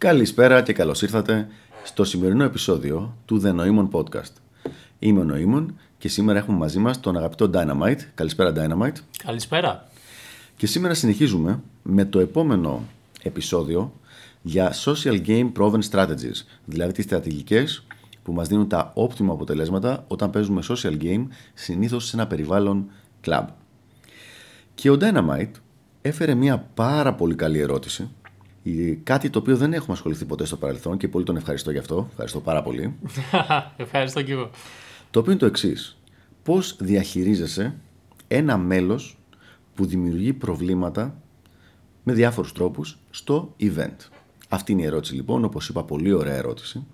Καλησπέρα και καλώς ήρθατε στο σημερινό επεισόδιο του The Noemon Podcast. Είμαι ο Νοήμων και σήμερα έχουμε μαζί μας τον αγαπητό Dynamite. Καλησπέρα Dynamite. Καλησπέρα. Και σήμερα συνεχίζουμε με το επόμενο επεισόδιο για Social Game Proven Strategies, δηλαδή τις στρατηγικές που μας δίνουν τα όπτιμα αποτελέσματα όταν παίζουμε social game, συνήθως σε ένα περιβάλλον club. Και ο Dynamite έφερε μια πάρα πολύ καλή ερώτηση Κάτι το οποίο δεν έχουμε ασχοληθεί ποτέ στο παρελθόν και πολύ τον ευχαριστώ γι' αυτό. Ευχαριστώ πάρα πολύ. ευχαριστώ κι εγώ. Το οποίο είναι το εξής. Πώς διαχειρίζεσαι ένα μέλος που δημιουργεί προβλήματα με διάφορους τρόπους στο event; Αυτή είναι η ερώτηση λοιπόν, όπως είπα πολύ ωραία ερώτηση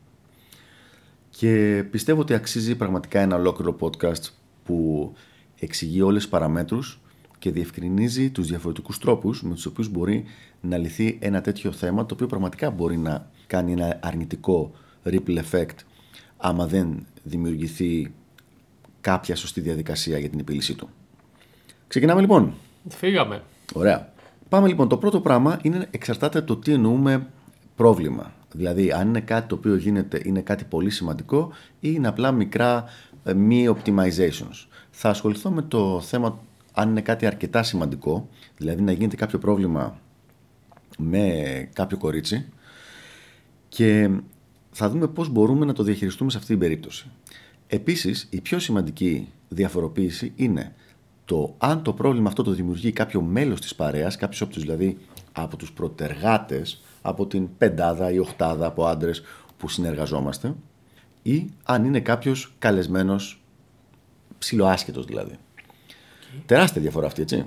και πιστεύω ότι αξίζει πραγματικά ένα ολόκληρο podcast που εξηγεί όλες τις παραμέτρους και διευκρινίζει τους διαφορετικούς τρόπους με τους οποίους μπορεί να λυθεί ένα τέτοιο θέμα το οποίο πραγματικά μπορεί να κάνει ένα αρνητικό ripple effect άμα δεν δημιουργηθεί κάποια σωστή διαδικασία για την επίλυσή του. Ξεκινάμε λοιπόν. Φύγαμε. Ωραία. Πάμε λοιπόν. Το πρώτο πράγμα είναι εξαρτάται το τι εννοούμε πρόβλημα. Δηλαδή, αν είναι κάτι το οποίο γίνεται, είναι κάτι πολύ σημαντικό ή είναι απλά μικρά ε, μη optimizations. Θα ασχοληθώ με το θέμα αν είναι κάτι αρκετά σημαντικό, δηλαδή να γίνεται κάποιο πρόβλημα με κάποιο κορίτσι και θα δούμε πώς μπορούμε να το διαχειριστούμε σε αυτή την περίπτωση. Επίσης, η πιο σημαντική διαφοροποίηση είναι το αν το πρόβλημα αυτό το δημιουργεί κάποιο μέλος της παρέας, κάποιος από τους δηλαδή από τους προτεργάτες, από την πεντάδα ή οχτάδα από άντρες που συνεργαζόμαστε ή αν είναι κάποιος καλεσμένος ψιλοάσχετος δηλαδή. Τεράστια διαφορά αυτή, έτσι.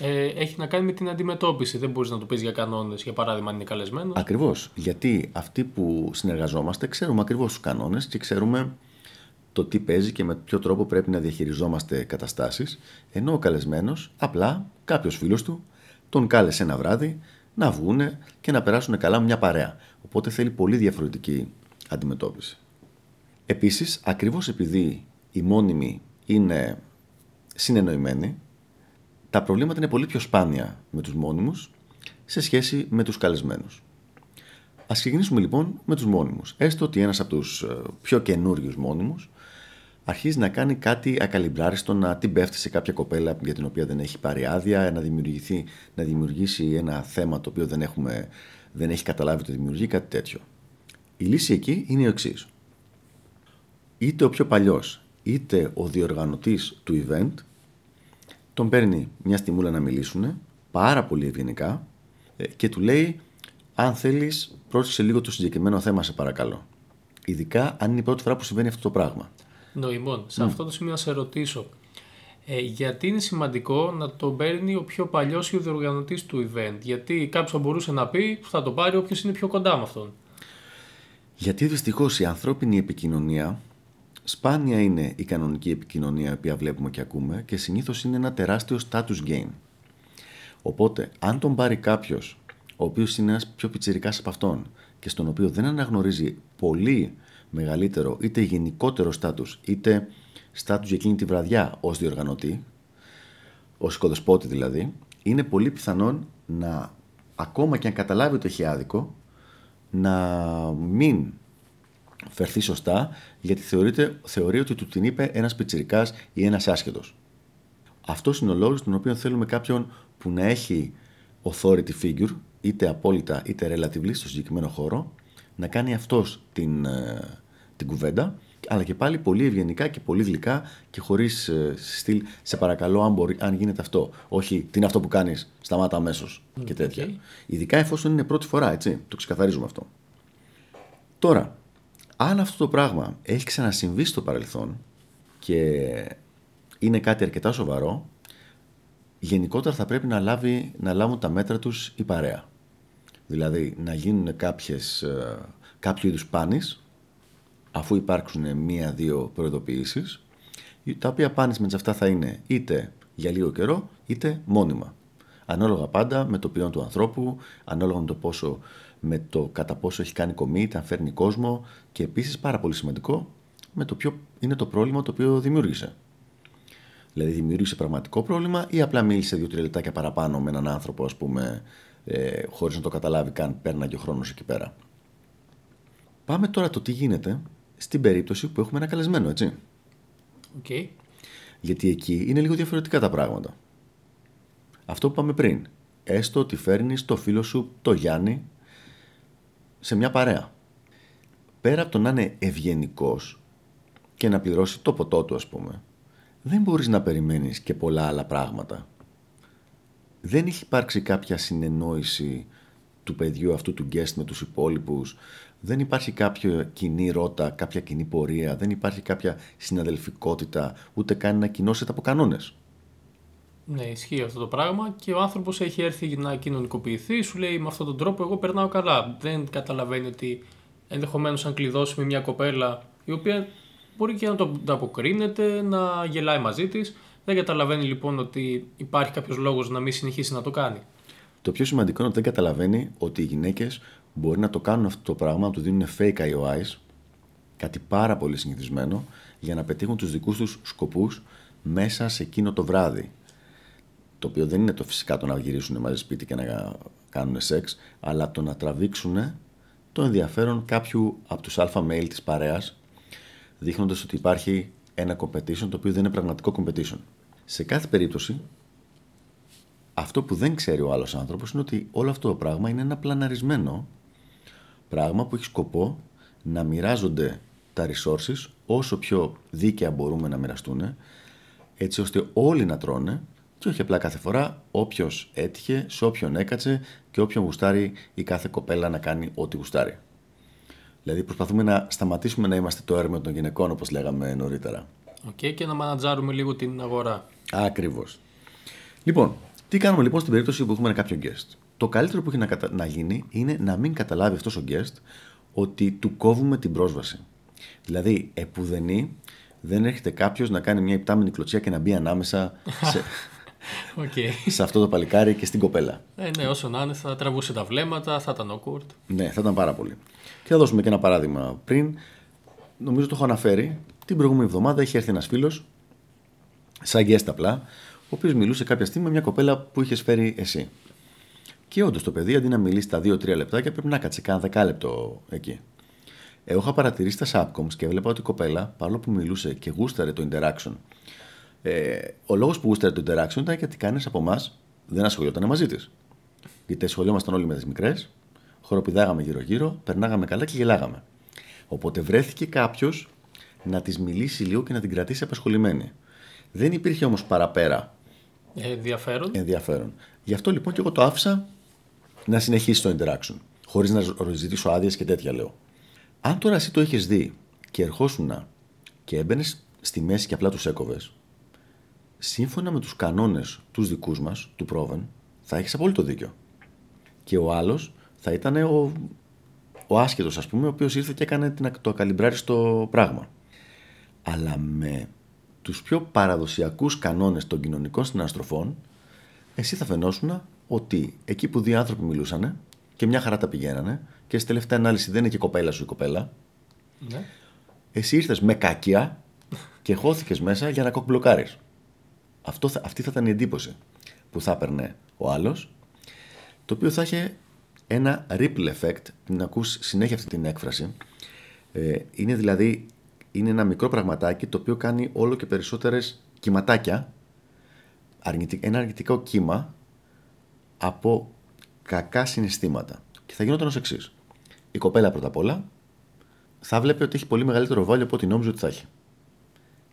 Ε, έχει να κάνει με την αντιμετώπιση. Δεν μπορείς να το πεις για κανόνες, για παράδειγμα, αν είναι καλεσμένος. Ακριβώς. Γιατί αυτοί που συνεργαζόμαστε ξέρουμε ακριβώς τους κανόνες και ξέρουμε το τι παίζει και με ποιο τρόπο πρέπει να διαχειριζόμαστε καταστάσεις. Ενώ ο καλεσμένος απλά κάποιος φίλος του τον κάλεσε ένα βράδυ να βγούνε και να περάσουν καλά μια παρέα. Οπότε θέλει πολύ διαφορετική αντιμετώπιση. Επίσης, ακριβώς επειδή η μόνιμη είναι συνεννοημένοι, τα προβλήματα είναι πολύ πιο σπάνια με τους μόνιμους σε σχέση με τους καλεσμένους. Ας ξεκινήσουμε λοιπόν με τους μόνιμους. Έστω ότι ένας από τους ε, πιο καινούριους μόνιμους αρχίζει να κάνει κάτι ακαλυμπράριστο, να την πέφτει σε κάποια κοπέλα για την οποία δεν έχει πάρει άδεια, να, δημιουργηθεί, να δημιουργήσει ένα θέμα το οποίο δεν, έχουμε, δεν έχει καταλάβει ότι δημιουργεί, κάτι τέτοιο. Η λύση εκεί είναι η εξής. Είτε ο πιο παλιός, είτε ο διοργανωτής του event τον παίρνει μια στιγμούλα να μιλήσουν, πάρα πολύ ευγενικά, ε, και του λέει: Αν θέλεις, πρόσεξε λίγο το συγκεκριμένο θέμα, σε παρακαλώ. Ειδικά αν είναι η πρώτη φορά που συμβαίνει αυτό το πράγμα. Νοημών, σε αυτό το σημείο να σε ρωτήσω. Ε, γιατί είναι σημαντικό να τον παίρνει ο πιο παλιός ή ο διοργανωτής του event; Γιατί κάποιος θα μπορούσε να πει θα το πάρει όποιος είναι πιο κοντά με αυτόν. Γιατί δυστυχώς η ανθρώπινη επικοινωνία σπάνια είναι η κανονική επικοινωνία που βλέπουμε και ακούμε και συνήθως είναι ένα τεράστιο status gain. Οπότε, αν τον πάρει κάποιος, ο οποίος είναι ένας πιο πιτσιρικάς από αυτόν και στον οποίο δεν αναγνωρίζει πολύ μεγαλύτερο είτε γενικότερο status είτε status για εκείνη τη βραδιά ως διοργανωτή, ως οικοδεσπότη δηλαδή, είναι πολύ πιθανόν να ακόμα και αν καταλάβει ότι έχει άδικο, να μην φερθεί σωστά, γιατί θεωρείται, θεωρεί ότι του την είπε ένας πιτσυρικά ή ένας άσχετος. Αυτός είναι ο λόγος τον οποίο θέλουμε κάποιον που να έχει authority figure, είτε απόλυτα είτε relatively στο συγκεκριμένο χώρο, να κάνει αυτός την, ε, την κουβέντα, αλλά και πάλι πολύ ευγενικά και πολύ γλυκά και χωρίς ε, στυλ σε παρακαλώ αν, μπορεί, αν γίνεται αυτό. Όχι, τι είναι αυτό που κάνεις, σταμάτα αμέσως και τέτοια. Ειδικά εφόσον είναι πρώτη φορά, έτσι. Το ξεκαθαρίζουμε αυτό. Τώρα, αν αυτό το πράγμα έχει ξανασυμβεί στο παρελθόν και είναι κάτι αρκετά σοβαρό, γενικότερα θα πρέπει να, λάβει, να λάβουν τα μέτρα τους η παρέα. Δηλαδή να γίνουν κάποιες, ε, κάποιο είδους πάνης, αφού υπάρξουν μία-δύο προειδοποιήσεις, τα οποία πάνης με αυτά θα είναι είτε για λίγο καιρό, είτε μόνιμα. Ανάλογα πάντα με το ποιόν του ανθρώπου, ανάλογα με το πόσο με το κατά πόσο έχει κάνει commit, αν φέρνει κόσμο και επίσης πάρα πολύ σημαντικό με το ποιο είναι το πρόβλημα το οποίο δημιούργησε. Δηλαδή δημιούργησε πραγματικό πρόβλημα ή απλά μίλησε δύο-τρία λεπτάκια παραπάνω με έναν άνθρωπο ας πούμε ε, χωρίς να το καταλάβει καν πέρναγε ο χρόνος εκεί πέρα. Πάμε τώρα το τι γίνεται στην περίπτωση που έχουμε ένα καλεσμένο, έτσι. Okay. Γιατί εκεί είναι λίγο διαφορετικά τα πράγματα. Αυτό που πάμε πριν. Έστω ότι φέρνεις το φίλο σου, το Γιάννη, σε μια παρέα. Πέρα από το να είναι ευγενικός και να πληρώσει το ποτό του, ας πούμε, δεν μπορείς να περιμένεις και πολλά άλλα πράγματα. Δεν έχει υπάρξει κάποια συνεννόηση του παιδιού αυτού του guest με τους υπόλοιπους, δεν υπάρχει κάποια κοινή ρότα, κάποια κοινή πορεία, δεν υπάρχει κάποια συναδελφικότητα, ούτε καν ένα κοινό set από κανόνες. Ναι, ισχύει αυτό το πράγμα και ο άνθρωπος έχει έρθει να κοινωνικοποιηθεί, σου λέει με αυτόν τον τρόπο εγώ περνάω καλά. Δεν καταλαβαίνει ότι ενδεχομένως αν κλειδώσει με μια κοπέλα η οποία μπορεί και να το αποκρίνεται, να γελάει μαζί της. Δεν καταλαβαίνει λοιπόν ότι υπάρχει κάποιος λόγος να μην συνεχίσει να το κάνει. Το πιο σημαντικό είναι ότι δεν καταλαβαίνει ότι οι γυναίκες μπορεί να το κάνουν αυτό το πράγμα, να του δίνουν fake IOIs, κάτι πάρα πολύ συνηθισμένο, για να πετύχουν τους δικούς τους σκοπούς μέσα σε εκείνο το βράδυ. Το οποίο δεν είναι το φυσικά το να γυρίσουν μαζί σπίτι και να κάνουν σεξ, αλλά το να τραβήξουν το ενδιαφέρον κάποιου από τους αλφα mail της παρέας δείχνοντας ότι υπάρχει ένα competition το οποίο δεν είναι πραγματικό competition. Σε κάθε περίπτωση, αυτό που δεν ξέρει ο άλλος άνθρωπος είναι ότι όλο αυτό το πράγμα είναι ένα πλαναρισμένο πράγμα που έχει σκοπό να μοιράζονται τα resources όσο πιο δίκαια μπορούμε να μοιραστούν, έτσι ώστε όλοι να τρώνε και όχι απλά κάθε φορά όποιος έτυχε, σε όποιον έκατσε και όποιον γουστάρει η κάθε κοπέλα να κάνει ό,τι γουστάρει. Δηλαδή προσπαθούμε να σταματήσουμε να είμαστε το έρμαιο των γυναικών όπως λέγαμε νωρίτερα. OK okay, και να μανατζάρουμε λίγο την αγορά. Ακριβώς. Λοιπόν, τι κάνουμε λοιπόν στην περίπτωση που έχουμε ένα κάποιο guest. Το καλύτερο που έχει να, κατα... να γίνει είναι να μην καταλάβει αυτός ο guest ότι του κόβουμε την πρόσβαση. Δηλαδή, επουδενί δεν έρχεται κάποιος να κάνει μια υπτάμενη κλωτσία και να μπει ανάμεσα σε, okay. σε αυτό το παλικάρι και στην κοπέλα. Ε, ναι, όσο να είναι, θα τραβούσε τα βλέμματα, θα ήταν awkward. Ναι, θα ήταν πάρα πολύ. Και θα δώσουμε και ένα παράδειγμα πριν. Νομίζω το έχω αναφέρει. Την προηγούμενη εβδομάδα είχε έρθει ένας φίλος, σαν guest απλά, ο οποίος μιλούσε κάποια στιγμή με μια κοπέλα που είχες φέρει εσύ. Και όντως το παιδί αντί να μιλήσει τα 2-3 λεπτάκια πρέπει να κάτσει κάνα δεκάλεπτο εκεί. Εγώ είχα παρατηρήσει τα subcoms και έβλεπα ότι η κοπέλα, παρόλο που μιλούσε και γούσταρε το interaction, ε, ο λόγος που γούσταρε το interaction ήταν γιατί κανείς από εμάς δεν ασχολιόταν μαζί της. Γιατί ασχολιόμασταν όλοι με τις μικρές, χοροπηδάγαμε γύρω-γύρω, περνάγαμε καλά και γελάγαμε. Οπότε βρέθηκε κάποιος να της μιλήσει λίγο και να την κρατήσει απασχολημένη. Δεν υπήρχε όμως παραπέρα ενδιαφέρον. ενδιαφέρον. Γι' αυτό λοιπόν και εγώ το άφησα να συνεχίσει το interaction. Χωρίς να ζητήσω άδειες και τέτοια λέω. Αν τώρα εσύ το είχες δει και ερχόσουν και έμπαινες στη μέση και απλά τους έκοβες, σύμφωνα με τους κανόνες τους δικούς μας, του Πρόβεν, θα έχεις απόλυτο δίκιο. Και ο άλλος θα ήταν ο, ο άσχετο, ας πούμε, ο οποίος ήρθε και έκανε το ακαλυμπράριστο πράγμα. Αλλά με τους πιο παραδοσιακούς κανόνες των κοινωνικών συναστροφών, εσύ θα φαινόσουν ότι εκεί που δύο άνθρωποι μιλούσαν και μια χαρά τα πηγαίνανε και στη τελευταία ανάλυση δεν είναι και κοπέλα σου η κοπέλα. Ναι. Εσύ ήρθες με κακία και χώθηκες μέσα για να κοκμπλοκάρει. αυτή θα ήταν η εντύπωση που θα έπαιρνε ο άλλος, το οποίο θα είχε ένα ripple effect, την ακούς συνέχεια αυτή την έκφραση. Ε, είναι δηλαδή είναι ένα μικρό πραγματάκι το οποίο κάνει όλο και περισσότερες κυματάκια, ένα αρνητικό κύμα από κακά συναισθήματα. Και θα γινόταν ως εξής. Η κοπέλα πρώτα απ' όλα θα βλέπει ότι έχει πολύ μεγαλύτερο βάλιο από ό,τι νόμιζε ότι θα έχει.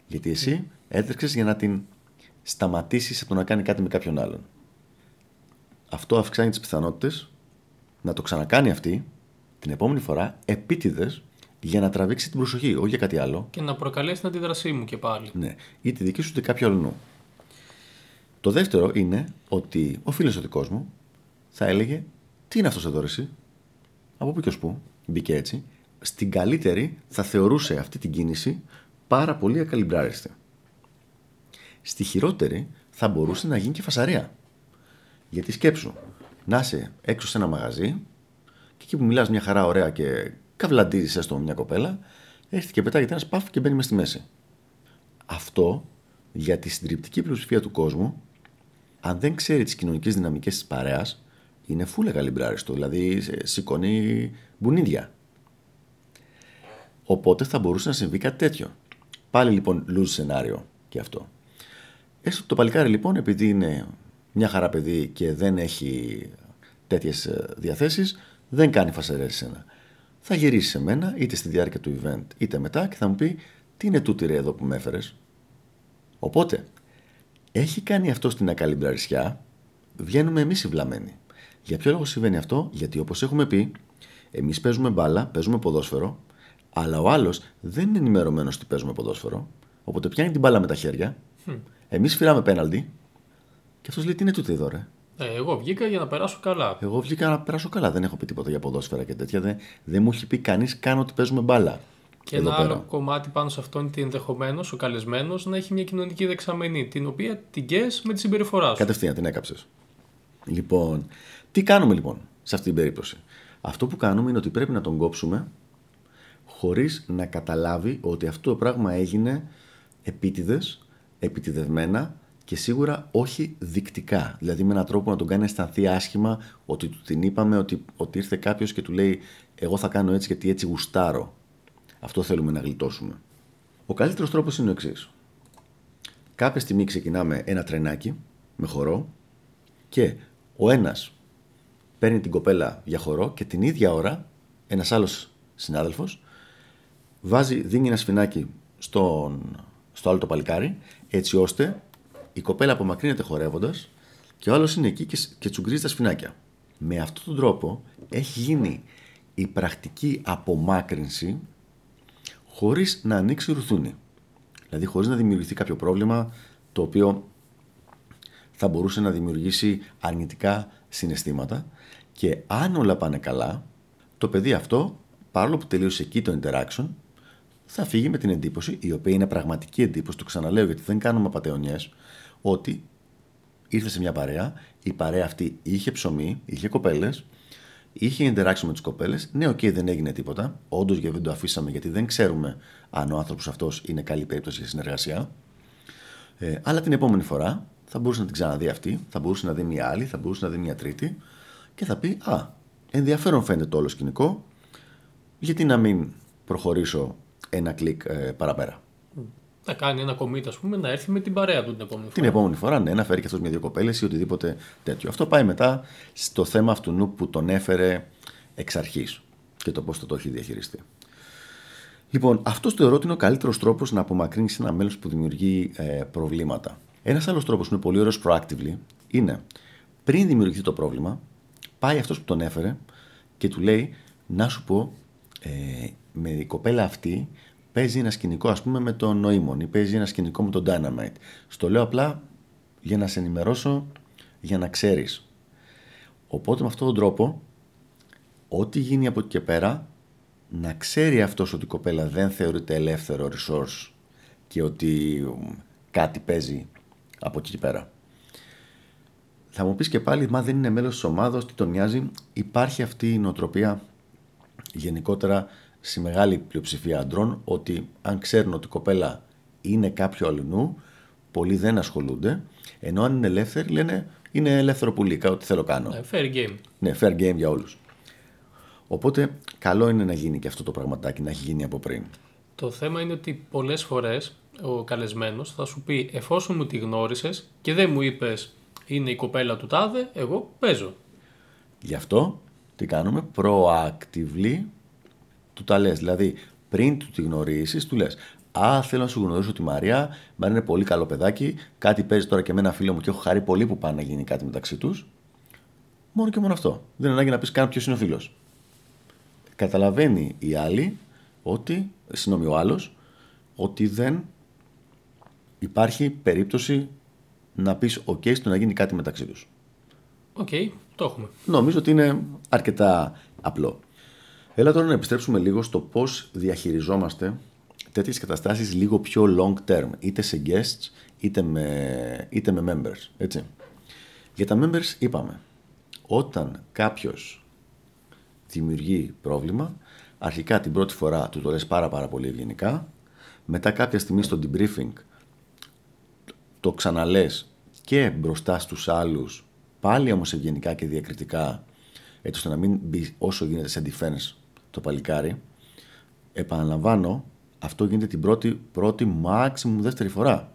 Γιατί εσύ έτρεξες για να την σταματήσεις από το να κάνει κάτι με κάποιον άλλον. Αυτό αυξάνει τις πιθανότητες να το ξανακάνει αυτή την επόμενη φορά επίτηδες για να τραβήξει την προσοχή, όχι για κάτι άλλο. Και να προκαλέσει την αντίδρασή μου και πάλι. Ναι, ή τη δική σου είτε κάποιο άλλο. Το δεύτερο είναι ότι ο φίλος ο δικός μου θα έλεγε Τι είναι αυτός εδώ, εσύ; Από πού και ως πού, μπήκε έτσι. Στην καλύτερη θα θεωρούσε αυτή την κίνηση πάρα πολύ ακαλυμπράριστη. Στη χειρότερη θα μπορούσε να γίνει και φασαρία. Γιατί σκέψου, να είσαι έξω σε ένα μαγαζί και εκεί που μιλάς μια χαρά ωραία και καυλαντίζει έστω μια κοπέλα, έρχεται και πετάγεται ένα παφ και μπαίνει μες στη μέση. Αυτό για τη συντριπτική πλειοψηφία του κόσμου, αν δεν ξέρει τις κοινωνικές δυναμικές της παρέας, είναι φούλε καλυμπράριστο, δηλαδή σηκώνει μπουνίδια. Οπότε θα μπορούσε να συμβεί κάτι τέτοιο. Πάλι λοιπόν lose σενάριο και αυτό. Έστω το παλικάρι λοιπόν, επειδή είναι μια χαρά παιδί και δεν έχει τέτοιες διαθέσεις, δεν κάνει φασαρέ σένα. Θα γυρίσει σε μένα, είτε στη διάρκεια του event, είτε μετά και θα μου πει τι είναι τούτη ρε εδώ που με έφερες; Οπότε, έχει κάνει αυτό στην ακαλυμπραρισιά, βγαίνουμε εμείς οι βλαμμένοι. Για ποιο λόγο συμβαίνει αυτό, Γιατί όπως έχουμε πει, εμείς παίζουμε μπάλα, παίζουμε ποδόσφαιρο, αλλά ο άλλος δεν είναι ενημερωμένος ότι παίζουμε ποδόσφαιρο, οπότε πιάνει την μπάλα με τα χέρια, hm. Εμείς φυράμε πέναλτι και αυτός λέει τι είναι τούτο εδώ, ρε; Ε, εγώ βγήκα για να περάσω καλά. Εγώ βγήκα να περάσω καλά. Δεν έχω πει τίποτα για ποδόσφαιρα και τέτοια. Δεν, δεν μου έχει πει κανείς καν ότι παίζουμε μπάλα. Και ένα άλλο κομμάτι πάνω σε αυτό είναι ότι ενδεχομένως ο καλεσμένος να έχει μια κοινωνική δεξαμενή, την οποία την καίει με τη συμπεριφορά σου. Κατευθείαν την έκαψες. Λοιπόν, τι κάνουμε λοιπόν σε αυτή την περίπτωση; Αυτό που κάνουμε είναι ότι πρέπει να τον κόψουμε χωρίς να καταλάβει ότι αυτό το πράγμα έγινε επίτηδες, επιτιδευμένα και σίγουρα όχι δεικτικά. Δηλαδή με έναν τρόπο να τον κάνει να αισθανθεί άσχημα ότι του την είπαμε ότι, ότι ήρθε κάποιος και του λέει Εγώ θα κάνω έτσι γιατί έτσι γουστάρω. Αυτό θέλουμε να γλιτώσουμε. Ο καλύτερος τρόπος είναι ο εξής. Κάποια στιγμή ξεκινάμε ένα τρενάκι με χορό και ο ένας παίρνει την κοπέλα για χορό και την ίδια ώρα ένας άλλος συνάδελφος βάζει, δίνει ένα σφινάκι στον, στο άλλο το παλικάρι έτσι ώστε η κοπέλα απομακρύνεται χορεύοντας και ο άλλος είναι εκεί και, και τσουγκρίζει τα σφινάκια. Με αυτόν τον τρόπο έχει γίνει η πρακτική απομάκρυνση χωρίς να ανοίξει ρουθούνη. Δηλαδή χωρίς να δημιουργηθεί κάποιο πρόβλημα το οποίο θα μπορούσε να δημιουργήσει αρνητικά συναισθήματα και αν όλα πάνε καλά, το παιδί αυτό, παρόλο που τελείωσε εκεί το interaction, θα φύγει με την εντύπωση, η οποία είναι πραγματική εντύπωση, το ξαναλέω γιατί δεν κάνουμε απατεωνιές, ότι ήρθε σε μια παρέα, η παρέα αυτή είχε ψωμί, είχε κοπέλες, είχε interaction με τις κοπέλες. Ναι, OK, okay, δεν έγινε τίποτα. Όντως γιατί δεν το αφήσαμε, γιατί δεν ξέρουμε αν ο άνθρωπος αυτός είναι καλή περίπτωση για συνεργασία. Ε, αλλά την επόμενη φορά θα μπορούσε να την ξαναδεί αυτή, θα μπορούσε να δει μια άλλη, θα μπορούσε να δει μια τρίτη και θα πει Α, ενδιαφέρον φαίνεται το όλο σκηνικό, γιατί να μην προχωρήσω ένα κλικ ε, παραπέρα να κάνει ένα κομίτα, ας πούμε, να έρθει με την παρέα του την επόμενη φορά. Την επόμενη φορά, ναι, να φέρει και αυτός με δύο κοπέλε ή οτιδήποτε τέτοιο. Αυτό πάει μετά στο θέμα αυτού νου που τον έφερε εξ αρχής και το πώς θα το έχει διαχειριστεί. Λοιπόν, αυτός το ερώτημα είναι ο καλύτερος τρόπος να απομακρύνεις ένα μέλος που δημιουργεί ε, προβλήματα. Ένας άλλος τρόπος που είναι πολύ ωραίος proactively είναι πριν δημιουργηθεί το πρόβλημα, πάει αυτός που τον έφερε και του λέει να σου πω ε, με η κοπέλα αυτή παίζει ένα σκηνικό ας πούμε με τον Νοήμον ή παίζει ένα σκηνικό με τον Dynamite. Στο λέω απλά για να σε ενημερώσω, για να ξέρεις. Οπότε με αυτόν τον τρόπο, ό,τι γίνει από εκεί και πέρα, να ξέρει αυτός ότι η κοπέλα δεν θεωρείται ελεύθερο resource και ότι κάτι παίζει από εκεί και πέρα. Θα μου πεις και πάλι, μα δεν είναι μέλος της ομάδας, τι τον νοιάζει. Υπάρχει αυτή η νοοτροπία γενικότερα στη μεγάλη πλειοψηφία αντρών ότι αν ξέρουν ότι η κοπέλα είναι κάποιο αλλού, πολλοί δεν ασχολούνται. Ενώ αν είναι ελεύθεροι, λένε είναι ελεύθερο πουλί, ό,τι θέλω κάνω. Ναι, fair game. Ναι, fair game για όλους. Οπότε, καλό είναι να γίνει και αυτό το πραγματάκι, να έχει γίνει από πριν. Το θέμα είναι ότι πολλές φορές ο καλεσμένος θα σου πει εφόσον μου τη γνώρισες και δεν μου είπες είναι η κοπέλα του τάδε, εγώ παίζω. Γι' αυτό τι κάνουμε, proactively του τα λες. Δηλαδή, πριν του τη γνωρίσεις, του λες: Α, θέλω να σου γνωρίσω τη Μαρία. Μαρία είναι πολύ καλό παιδάκι. Κάτι παίζει τώρα και με ένα φίλο μου και έχω χαρεί πολύ που πάνε να γίνει κάτι μεταξύ τους. Μόνο και μόνο αυτό. Δεν είναι ανάγκη να πεις καν ποιος είναι ο φίλος. Καταλαβαίνει η άλλη ότι, συγγνώμη, ο άλλος, ότι δεν υπάρχει περίπτωση να πεις OK στο να γίνει κάτι μεταξύ τους. OK, okay, το έχουμε. Νομίζω ότι είναι αρκετά απλό. Έλα τώρα να επιστρέψουμε λίγο στο πώς διαχειριζόμαστε τέτοιες καταστάσεις λίγο πιο long term, είτε σε guests, είτε με, είτε με members, έτσι. Για τα members είπαμε, όταν κάποιος δημιουργεί πρόβλημα, αρχικά την πρώτη φορά του το λες πάρα πάρα πολύ ευγενικά, μετά κάποια στιγμή στο debriefing το ξαναλές και μπροστά στους άλλους πάλι όμως ευγενικά και διακριτικά, έτσι ώστε να μην μπει όσο γίνεται σε defense το παλικάρι. Επαναλαμβάνω, αυτό γίνεται την πρώτη, πρώτη maximum δεύτερη φορά.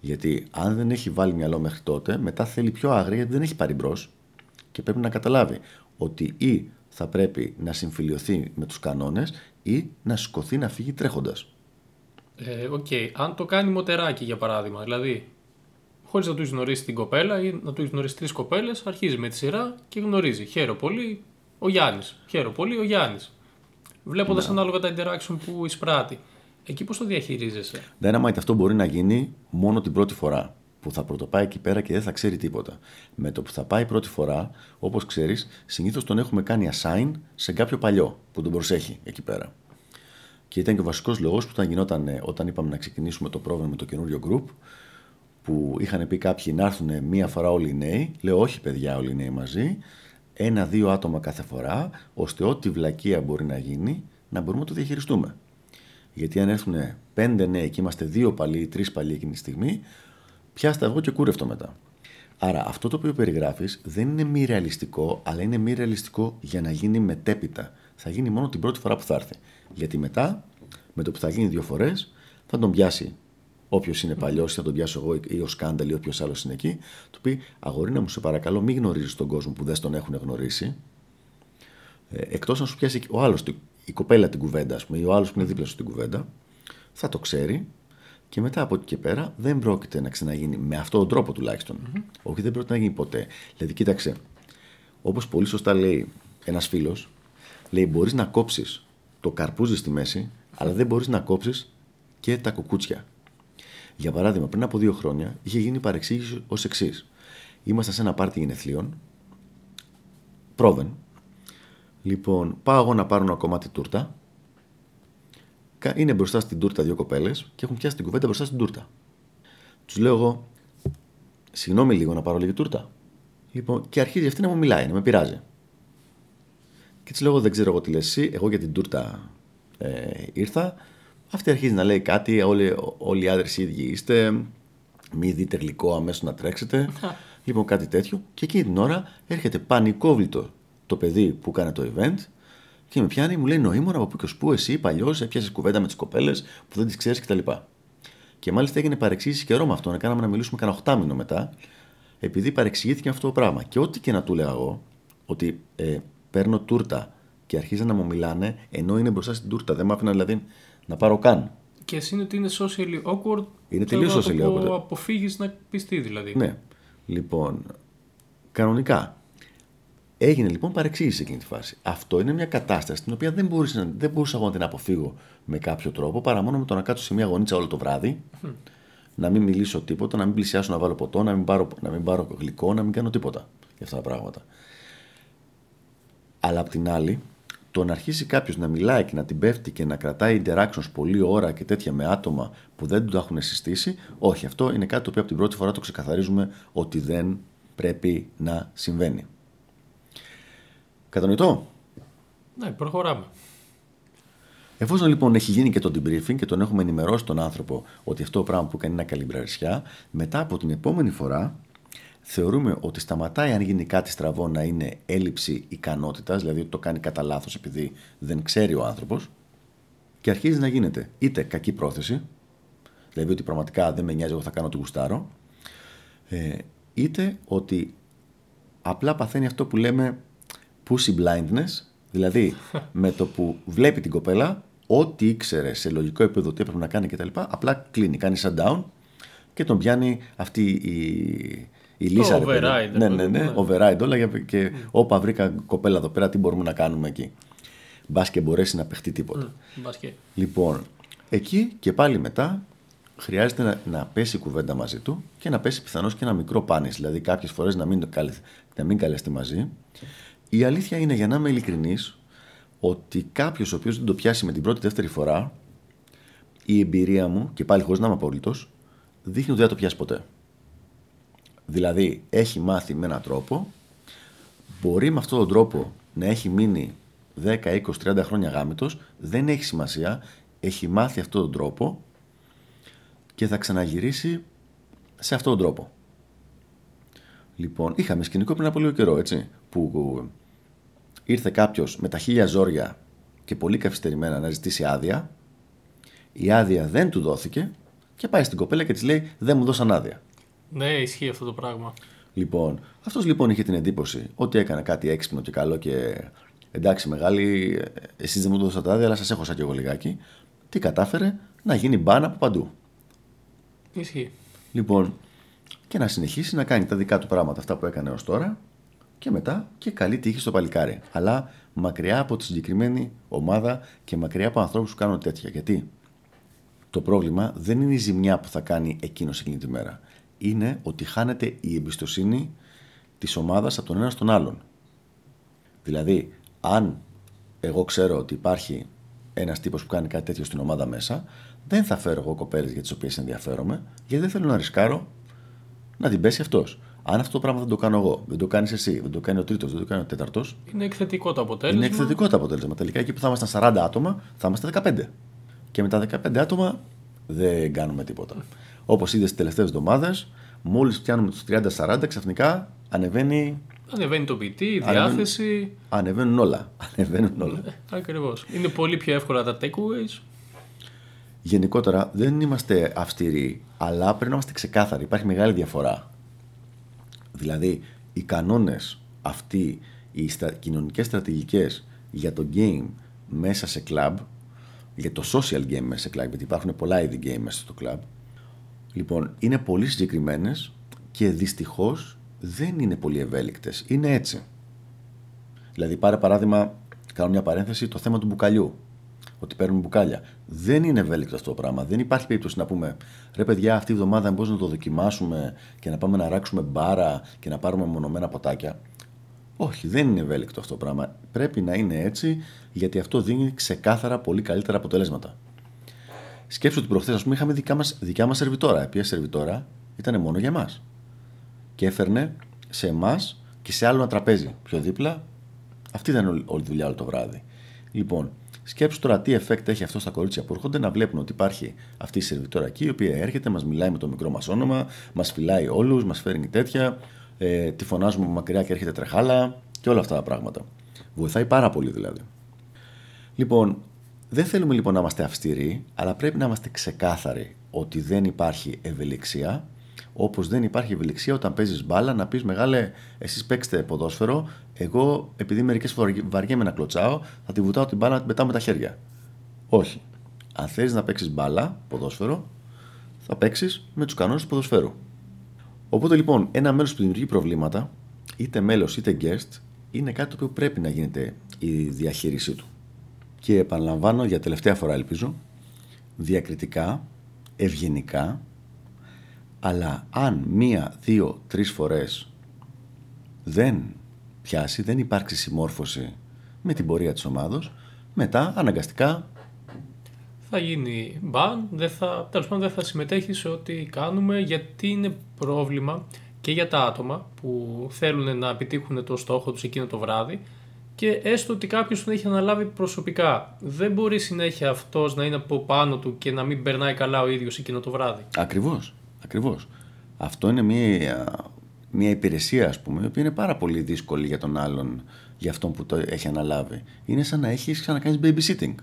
Γιατί αν δεν έχει βάλει μυαλό μέχρι τότε, μετά θέλει πιο άγρια γιατί δεν έχει πάρει μπρος και πρέπει να καταλάβει ότι ή θα πρέπει να συμφιλειωθεί με τους κανόνες ή να σηκωθεί να φύγει τρέχοντας. Ε, OK. Okay. Αν το κάνει μοτεράκι για παράδειγμα, δηλαδή χωρίς να του γνωρίσει την κοπέλα ή να του γνωρίσει τρεις κοπέλες, αρχίζει με τη σειρά και γνωρίζει. Χαίρω πολύ ο Γιάννης. Χαίρω πολύ ο Γιάννης. Βλέποντας ναι. ανάλογα τα interaction που εισπράττει. Εκεί πώς το διαχειρίζεσαι; Dynamite αυτό μπορεί να γίνει μόνο την πρώτη φορά. Που θα πρωτοπάει εκεί πέρα και δεν θα ξέρει τίποτα. Με το που θα πάει πρώτη φορά, όπως ξέρεις, συνήθως τον έχουμε κάνει assign σε κάποιο παλιό που τον προσέχει εκεί πέρα. Και ήταν και ο βασικός λόγος που όταν γινόταν, όταν είπαμε να ξεκινήσουμε το πρόβλημα με το καινούριο group, που είχαν πει κάποιοι να έρθουν μία φορά όλοι οι νέοι. Λέω, Όχι, παιδιά, όλοι οι νέοι μαζί. Ένα-δύο άτομα κάθε φορά, ώστε ό,τι βλακεία μπορεί να γίνει να μπορούμε να το διαχειριστούμε. Γιατί αν έρθουν πέντε νέοι και είμαστε δύο παλιοί ή τρεις παλιοί εκείνη τη στιγμή, πιάστα εγώ και κούρευτο μετά. Άρα αυτό το οποίο περιγράφεις δεν είναι μη ρεαλιστικό, αλλά είναι μη ρεαλιστικό για να γίνει μετέπειτα. Θα γίνει μόνο την πρώτη φορά που θα έρθει. Γιατί μετά, με το που θα γίνει δύο φορές, θα τον πιάσει όποιος είναι παλιός, θα τον πιάσω εγώ ή ο Σκάνταλ ή όποιος άλλος είναι εκεί, του πει Αγορίνα μου, σε παρακαλώ, μην γνωρίζεις τον κόσμο που δεν τον έχουν γνωρίσει. Ε, Εκτός να σου πιάσει ο άλλος, η κοπέλα την κουβέντα, ας πούμε, ή ο άλλος που είναι δίπλα σου την κουβέντα, θα το ξέρει και μετά από εκεί και πέρα δεν πρόκειται να ξαναγίνει με αυτόν τον τρόπο τουλάχιστον. Mm-hmm. Όχι, δεν πρόκειται να γίνει ποτέ. Δηλαδή, κοίταξε, όπως πολύ σωστά λέει ένας φίλος, λέει μπορείς να κόψεις το καρπούζι στη μέση, αλλά δεν μπορείς να κόψεις και τα κουκούτσια. Για παράδειγμα, πριν από δύο χρόνια είχε γίνει παρεξήγηση ως εξής. Ήμασταν σε ένα πάρτι γενεθλίων, πρόβεν. Λοιπόν, πάω εγώ να πάρω ένα κομμάτι τούρτα. Είναι μπροστά στην τούρτα δύο κοπέλες και έχουν πιάσει την κουβέντα μπροστά στην τούρτα. Τους λέω εγώ, συγγνώμη λίγο να πάρω λίγη τούρτα. Λοιπόν, και αρχίζει αυτή να μου μιλάει, να με πειράζει. Και της λέω: Δεν ξέρω εγώ τι λες εσύ. Εγώ για την τούρτα ε, ήρθα. Αυτή αρχίζει να λέει κάτι, όλοι, όλοι οι άντρες ίδιοι είστε, μη δείτε γλυκό αμέσως να τρέξετε. λοιπόν, κάτι τέτοιο. Και εκείνη την ώρα έρχεται πανικόβλητο το παιδί που κάνει το event και με πιάνει, μου λέει νοήμορα από πού και πού εσύ παλιός έπιασες κουβέντα με τις κοπέλες που δεν τις ξέρεις κτλ. Και μάλιστα έγινε παρεξήγηση καιρό με αυτό. Να κάναμε να μιλήσουμε κανένα 8 μήνο μετά, επειδή παρεξηγήθηκε αυτό το πράγμα. Και ό,τι και να του λέω εγώ, ότι ε, παίρνω τούρτα και αρχίζαν να μου μιλάνε ενώ είναι μπροστά στην τούρτα. Δεν μ' άφηνα δηλαδή να πάρω καν. Και εσύ είναι ότι είναι socially awkward. Είναι τελείως socially awkward. Να αποφύγεις να πει τι δηλαδή. Ναι. Λοιπόν, κανονικά. Έγινε λοιπόν παρεξήγηση εκείνη τη φάση. Αυτό είναι μια κατάσταση την οποία δεν, μπορείς, δεν μπορούσα εγώ να την αποφύγω με κάποιο τρόπο παρά μόνο με το να κάτσω σε μια γωνίτσα όλο το βράδυ, να μην μιλήσω τίποτα, να μην πλησιάσω να βάλω ποτό, να μην πάρω, να μην πάρω γλυκό, να μην κάνω τίποτα για αυτά τα πράγματα. Αλλά απ' την άλλη, το να αρχίσει κάποιος να μιλάει και να την πέφτει και να κρατάει interactions πολλή ώρα και τέτοια με άτομα που δεν του τα έχουν συστήσει, όχι, αυτό είναι κάτι το οποίο από την πρώτη φορά το ξεκαθαρίζουμε ότι δεν πρέπει να συμβαίνει. Κατανοητό; Ναι, προχωράμε. Εφόσον λοιπόν έχει γίνει και το debriefing και τον έχουμε ενημερώσει τον άνθρωπο ότι αυτό το πράγμα που κάνει είναι καλυμπραρισιά, μετά από την επόμενη φορά θεωρούμε ότι σταματάει αν γίνει κάτι στραβό να είναι έλλειψη ικανότητας, δηλαδή ότι το κάνει κατά λάθος επειδή δεν ξέρει ο άνθρωπος, και αρχίζει να γίνεται είτε κακή πρόθεση, δηλαδή ότι πραγματικά δεν με νοιάζει, εγώ θα κάνω το γουστάρω, ε, είτε ότι απλά παθαίνει αυτό που λέμε pussy blindness, δηλαδή με το που βλέπει την κοπέλα, ό,τι ήξερε σε λογικό επίπεδο τι έπρεπε να κάνει κτλ. Απλά κλείνει, κάνει shutdown και τον πιάνει αυτή η, η Λίσα. Το override. Ναι, ναι, ναι, override όλα και mm. όπα βρήκα κοπέλα εδώ πέρα, τι μπορούμε να κάνουμε εκεί. Μπας και μπορέσει να παιχτεί τίποτα. Mm, λοιπόν, εκεί και πάλι μετά χρειάζεται να, να πέσει κουβέντα μαζί του και να πέσει πιθανώς και ένα μικρό πάνη. Δηλαδή, κάποιες φορές να μην, να μην καλεστεί μαζί. Η αλήθεια είναι, για να είμαι ειλικρινής, ότι κάποιος ο οποίος δεν το πιάσει με την πρώτη-δεύτερη φορά, η εμπειρία μου, και πάλι χωρίς να είμαι απόλυτος, δείχνει ότι δεν θα το πιάσει ποτέ. Δηλαδή έχει μάθει με έναν τρόπο, μπορεί με αυτόν τον τρόπο να έχει μείνει 10, 20, 30 χρόνια γάμητος, δεν έχει σημασία, έχει μάθει αυτόν τον τρόπο και θα ξαναγυρίσει σε αυτόν τον τρόπο. Λοιπόν, είχαμε σκηνικό πριν από λίγο καιρό, έτσι. Που ήρθε κάποιος με τα χίλια ζόρια και πολύ καθυστερημένα να ζητήσει άδεια. Η άδεια δεν του δόθηκε και πάει στην κοπέλα και της λέει: Δεν μου δώσαν άδεια. Ναι, ισχύει αυτό το πράγμα. Λοιπόν, αυτός λοιπόν είχε την εντύπωση ότι έκανε κάτι έξυπνο και καλό και εντάξει, μεγάλη, εσείς δεν μου δώσατε άδεια, αλλά σας έχω σαν και εγώ λιγάκι. Τι κατάφερε να γίνει μπάνα από παντού. Ισχύει. Λοιπόν, και να συνεχίσει να κάνει τα δικά του πράγματα, αυτά που έκανε ως τώρα, και μετά και καλή τύχη στο παλικάρι. Αλλά μακριά από τη συγκεκριμένη ομάδα και μακριά από ανθρώπους που κάνουν τέτοια. Γιατί; Το πρόβλημα δεν είναι η ζημιά που θα κάνει εκείνος εκείνη τη μέρα. Είναι ότι χάνεται η εμπιστοσύνη της ομάδας από τον ένα στον άλλον. Δηλαδή, αν εγώ ξέρω ότι υπάρχει ένας τύπος που κάνει κάτι τέτοιο στην ομάδα μέσα, δεν θα φέρω εγώ κοπέλες για τις οποίες ενδιαφέρομαι, γιατί δεν θέλω να ρισκάρω να την πέσει αυτός. Αν αυτό το πράγμα δεν το κάνω εγώ, δεν το κάνεις εσύ, δεν το κάνει ο τρίτος, δεν το κάνει ο τέταρτος. Είναι εκθετικό το αποτέλεσμα. Είναι εκθετικό το αποτέλεσμα. Τελικά εκεί που θα ήμασταν 40 άτομα, θα είμαστε 15. Και με τα 15 άτομα δεν κάνουμε τίποτα. Όπως είδες τις τελευταίες εβδομάδες, μόλις πιάνουμε τους 30-40, ξαφνικά ανεβαίνει. Ανεβαίνει το PT, η διάθεση. Ανεβαίνουν όλα. Ανεβαίνουν όλα. Ε, Ακριβώς. Είναι πολύ πιο εύκολα τα takeaways. Γενικότερα δεν είμαστε αυστηροί, αλλά πρέπει να είμαστε ξεκάθαροι. Υπάρχει μεγάλη διαφορά. Δηλαδή, οι κανόνες αυτοί, οι στα... κοινωνικές στρατηγικές για το game μέσα σε club, για το social game μέσα σε club, γιατί υπάρχουν πολλά είδη game μέσα στο club, λοιπόν, είναι πολύ συγκεκριμένες και δυστυχώς δεν είναι πολύ ευέλικτες. Είναι έτσι. Δηλαδή, πάρε παράδειγμα, κάνω μια παρένθεση, το θέμα του μπουκαλιού ότι παίρνουν μπουκάλια. Δεν είναι ευέλικτο αυτό το πράγμα. Δεν υπάρχει περίπτωση να πούμε ρε παιδιά, αυτή η εβδομάδα μπορείς να το δοκιμάσουμε και να πάμε να ράξουμε μπάρα και να πάρουμε μονομένα ποτάκια. Όχι, δεν είναι ευέλικτο αυτό το πράγμα. Πρέπει να είναι έτσι γιατί αυτό δίνει ξεκάθαρα πολύ καλύτερα αποτελέσματα. Σκέψτε ότι προχθές, ας πούμε, είχαμε δικιά μας δικιά μας σερβιτόρα. Η οποία σερβιτόρα ήταν μόνο για εμάς. Και έφερνε σε εμάς και σε άλλο ένα τραπέζι πιο δίπλα. Αυτή ήταν όλη η δουλειά όλο το βράδυ. Λοιπόν, Σκέψου τώρα τι effect έχει αυτό στα κορίτσια που έρχονται να βλέπουν ότι υπάρχει αυτή η σερβιτόρα εκεί, η οποία έρχεται, μας μιλάει με το μικρό μας όνομα, μας φυλάει όλους, μας φέρνει τέτοια, ε, τη φωνάζουμε μακριά και έρχεται τρεχάλα και όλα αυτά τα πράγματα. Βοηθάει πάρα πολύ δηλαδή. Λοιπόν, δεν θέλουμε λοιπόν να είμαστε αυστηροί, αλλά πρέπει να είμαστε ξεκάθαροι ότι δεν υπάρχει ευελιξία Όπως δεν υπάρχει ευελιξία όταν παίζεις μπάλα να πεις μεγάλε, εσείς παίξτε ποδόσφαιρο. Εγώ, επειδή μερικές φορές βαριέμαι να κλωτσάω, θα τη βουτάω την μπάλα να την πετάω με τα χέρια. Όχι. Αν θέλεις να παίξεις μπάλα, ποδόσφαιρο, θα παίξεις με τους κανόνες του ποδοσφαίρου. Οπότε λοιπόν, ένα μέλος που δημιουργεί προβλήματα, είτε μέλος είτε guest, είναι κάτι το οποίο πρέπει να γίνεται η διαχείρισή του. Και επαναλαμβάνω για τελευταία φορά, ελπίζω, διακριτικά, ευγενικά αλλά αν μία, δύο, τρεις φορές δεν πιάσει, δεν υπάρξει συμμόρφωση με την πορεία της ομάδος, μετά αναγκαστικά θα γίνει μπαν, δεν θα, τέλος πάντων δεν θα συμμετέχει σε ό,τι κάνουμε γιατί είναι πρόβλημα και για τα άτομα που θέλουν να επιτύχουν το στόχο τους εκείνο το βράδυ και έστω ότι κάποιος τον έχει αναλάβει προσωπικά. Δεν μπορεί συνέχεια αυτός να είναι από πάνω του και να μην περνάει καλά ο ίδιος εκείνο το βράδυ. Ακριβώς. Ακριβώς. Αυτό είναι μια, μια υπηρεσία, ας πούμε, η οποία είναι πάρα πολύ δύσκολη για τον άλλον, για αυτόν που το έχει αναλάβει. Είναι σαν να έχεις ξανακάνεις babysitting.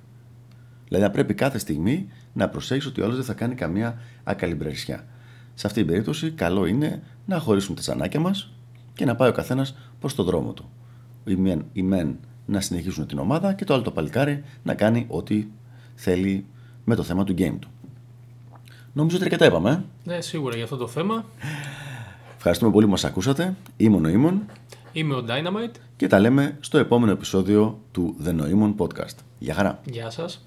Δηλαδή, να πρέπει κάθε στιγμή να προσέχει ότι ο άλλος δεν θα κάνει καμία ακαλυμπρεσιά. Σε αυτή την περίπτωση, καλό είναι να χωρίσουμε τα τσανάκια μας και να πάει ο καθένας προς το δρόμο του. Οι μεν, οι μεν να συνεχίσουν την ομάδα και το άλλο το παλικάρι να κάνει ό,τι θέλει με το θέμα του game του. Νομίζω ότι αρκετά είπαμε. Ε. Ναι, σίγουρα για αυτό το θέμα. Ευχαριστούμε πολύ που μας ακούσατε. Είμαι ο Νοήμων. Είμαι ο Dynamite. Και τα λέμε στο επόμενο επεισόδιο του The Noemon Podcast. Γεια χαρά. Γεια σας.